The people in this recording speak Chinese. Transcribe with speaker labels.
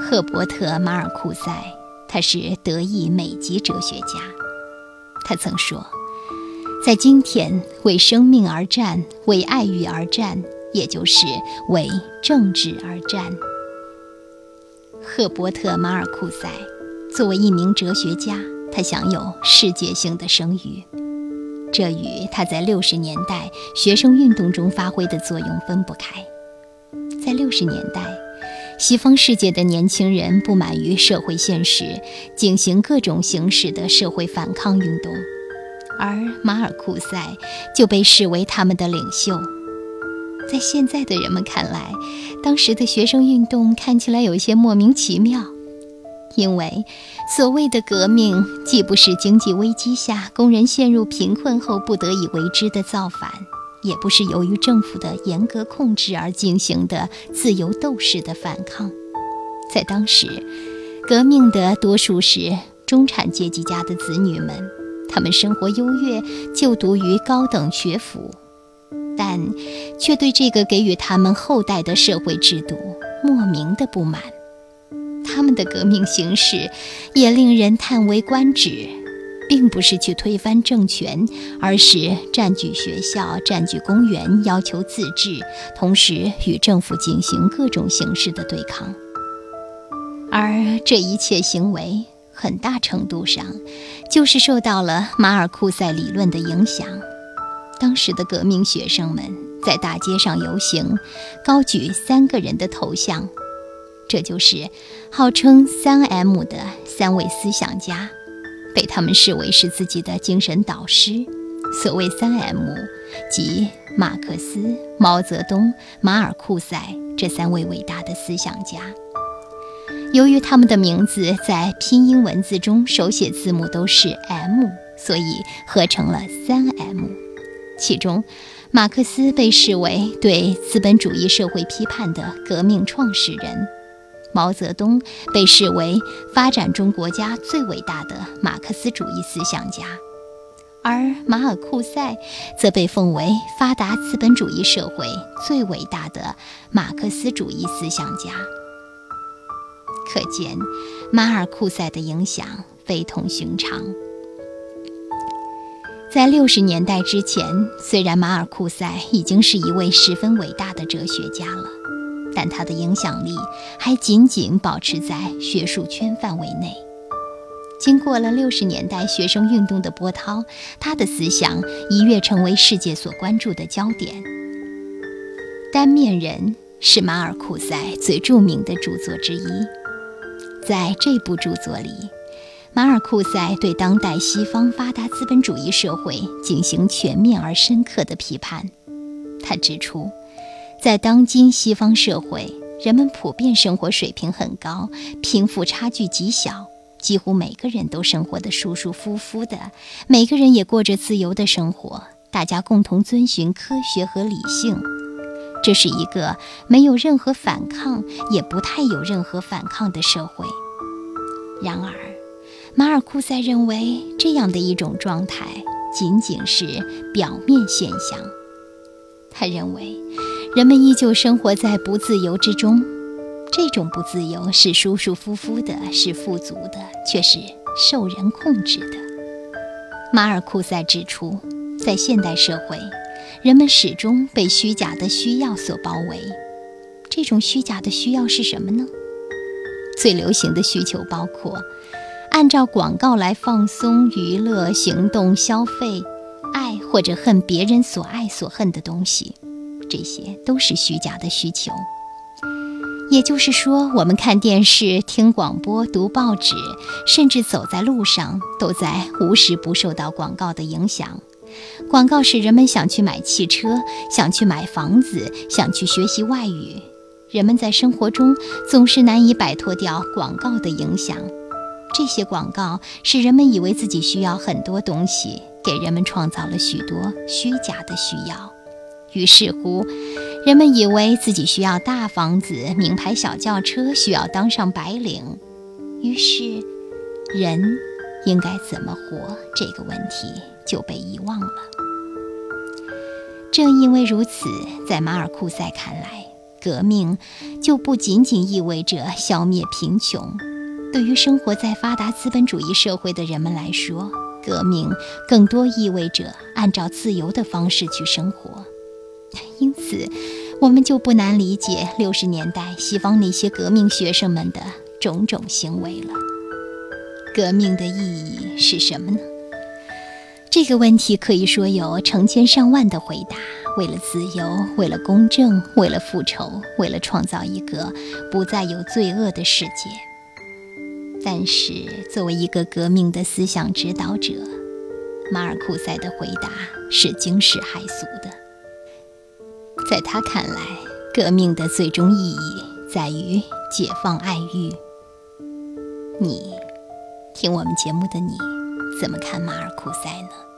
Speaker 1: 赫伯特·马尔库塞，他是德意美籍哲学家。他曾说：“在今天，为生命而战，为爱欲而战，也就是为政治而战。”赫伯特·马尔库塞作为一名哲学家，他享有世界性的声誉，这与他在六十年代学生运动中发挥的作用分不开。在六十年代，西方世界的年轻人不满于社会现实，进行各种形式的社会反抗运动，而马尔库塞就被视为他们的领袖。在现在的人们看来，当时的学生运动看起来有些莫名其妙，因为所谓的革命既不是经济危机下工人陷入贫困后不得已为之的造反。也不是由于政府的严格控制而进行的自由斗士的反抗，在当时，革命的多数是中产阶级家的子女们，他们生活优越，就读于高等学府，但却对这个给予他们后代的社会制度莫名的不满，他们的革命形势也令人叹为观止。并不是去推翻政权，而是占据学校、占据公园，要求自治，同时与政府进行各种形式的对抗。而这一切行为，很大程度上就是受到了马尔库塞理论的影响。当时的革命学生们在大街上游行，高举三个人的头像，这就是号称三 M 的三位思想家。被他们视为是自己的精神导师。所谓三 M，即马克思、毛泽东、马尔库塞这三位伟大的思想家。由于他们的名字在拼音文字中手写字母都是 M，所以合成了三 M。其中，马克思被视为对资本主义社会批判的革命创始人。毛泽东被视为发展中国家最伟大的马克思主义思想家，而马尔库塞则被奉为发达资本主义社会最伟大的马克思主义思想家。可见，马尔库塞的影响非同寻常。在六十年代之前，虽然马尔库塞已经是一位十分伟大的哲学家了。但他的影响力还仅仅保持在学术圈范围内。经过了六十年代学生运动的波涛，他的思想一跃成为世界所关注的焦点。单面人是马尔库塞最著名的著作之一。在这部著作里，马尔库塞对当代西方发达资本主义社会进行全面而深刻的批判。他指出。在当今西方社会，人们普遍生活水平很高，贫富差距极小，几乎每个人都生活得舒舒服服的，每个人也过着自由的生活，大家共同遵循科学和理性。这是一个没有任何反抗，也不太有任何反抗的社会。然而，马尔库塞认为这样的一种状态仅仅是表面现象。他认为。人们依旧生活在不自由之中，这种不自由是舒舒服服的，是富足的，却是受人控制的。马尔库塞指出，在现代社会，人们始终被虚假的需要所包围。这种虚假的需要是什么呢？最流行的需求包括按照广告来放松、娱乐、行动、消费、爱或者恨别人所爱所恨的东西。这些都是虚假的需求，也就是说，我们看电视、听广播、读报纸，甚至走在路上，都在无时不受到广告的影响。广告使人们想去买汽车，想去买房子，想去学习外语。人们在生活中总是难以摆脱掉广告的影响。这些广告使人们以为自己需要很多东西，给人们创造了许多虚假的需要。于是乎，人们以为自己需要大房子、名牌小轿车，需要当上白领。于是，人应该怎么活这个问题就被遗忘了。正因为如此，在马尔库塞看来，革命就不仅仅意味着消灭贫穷。对于生活在发达资本主义社会的人们来说，革命更多意味着按照自由的方式去生活。此，我们就不难理解六十年代西方那些革命学生们的种种行为了。革命的意义是什么呢？这个问题可以说有成千上万的回答。为了自由，为了公正，为了复仇，为了创造一个不再有罪恶的世界。但是，作为一个革命的思想指导者，马尔库塞的回答是惊世骇俗的。在他看来，革命的最终意义在于解放爱欲。你，听我们节目的你，怎么看马尔库塞呢？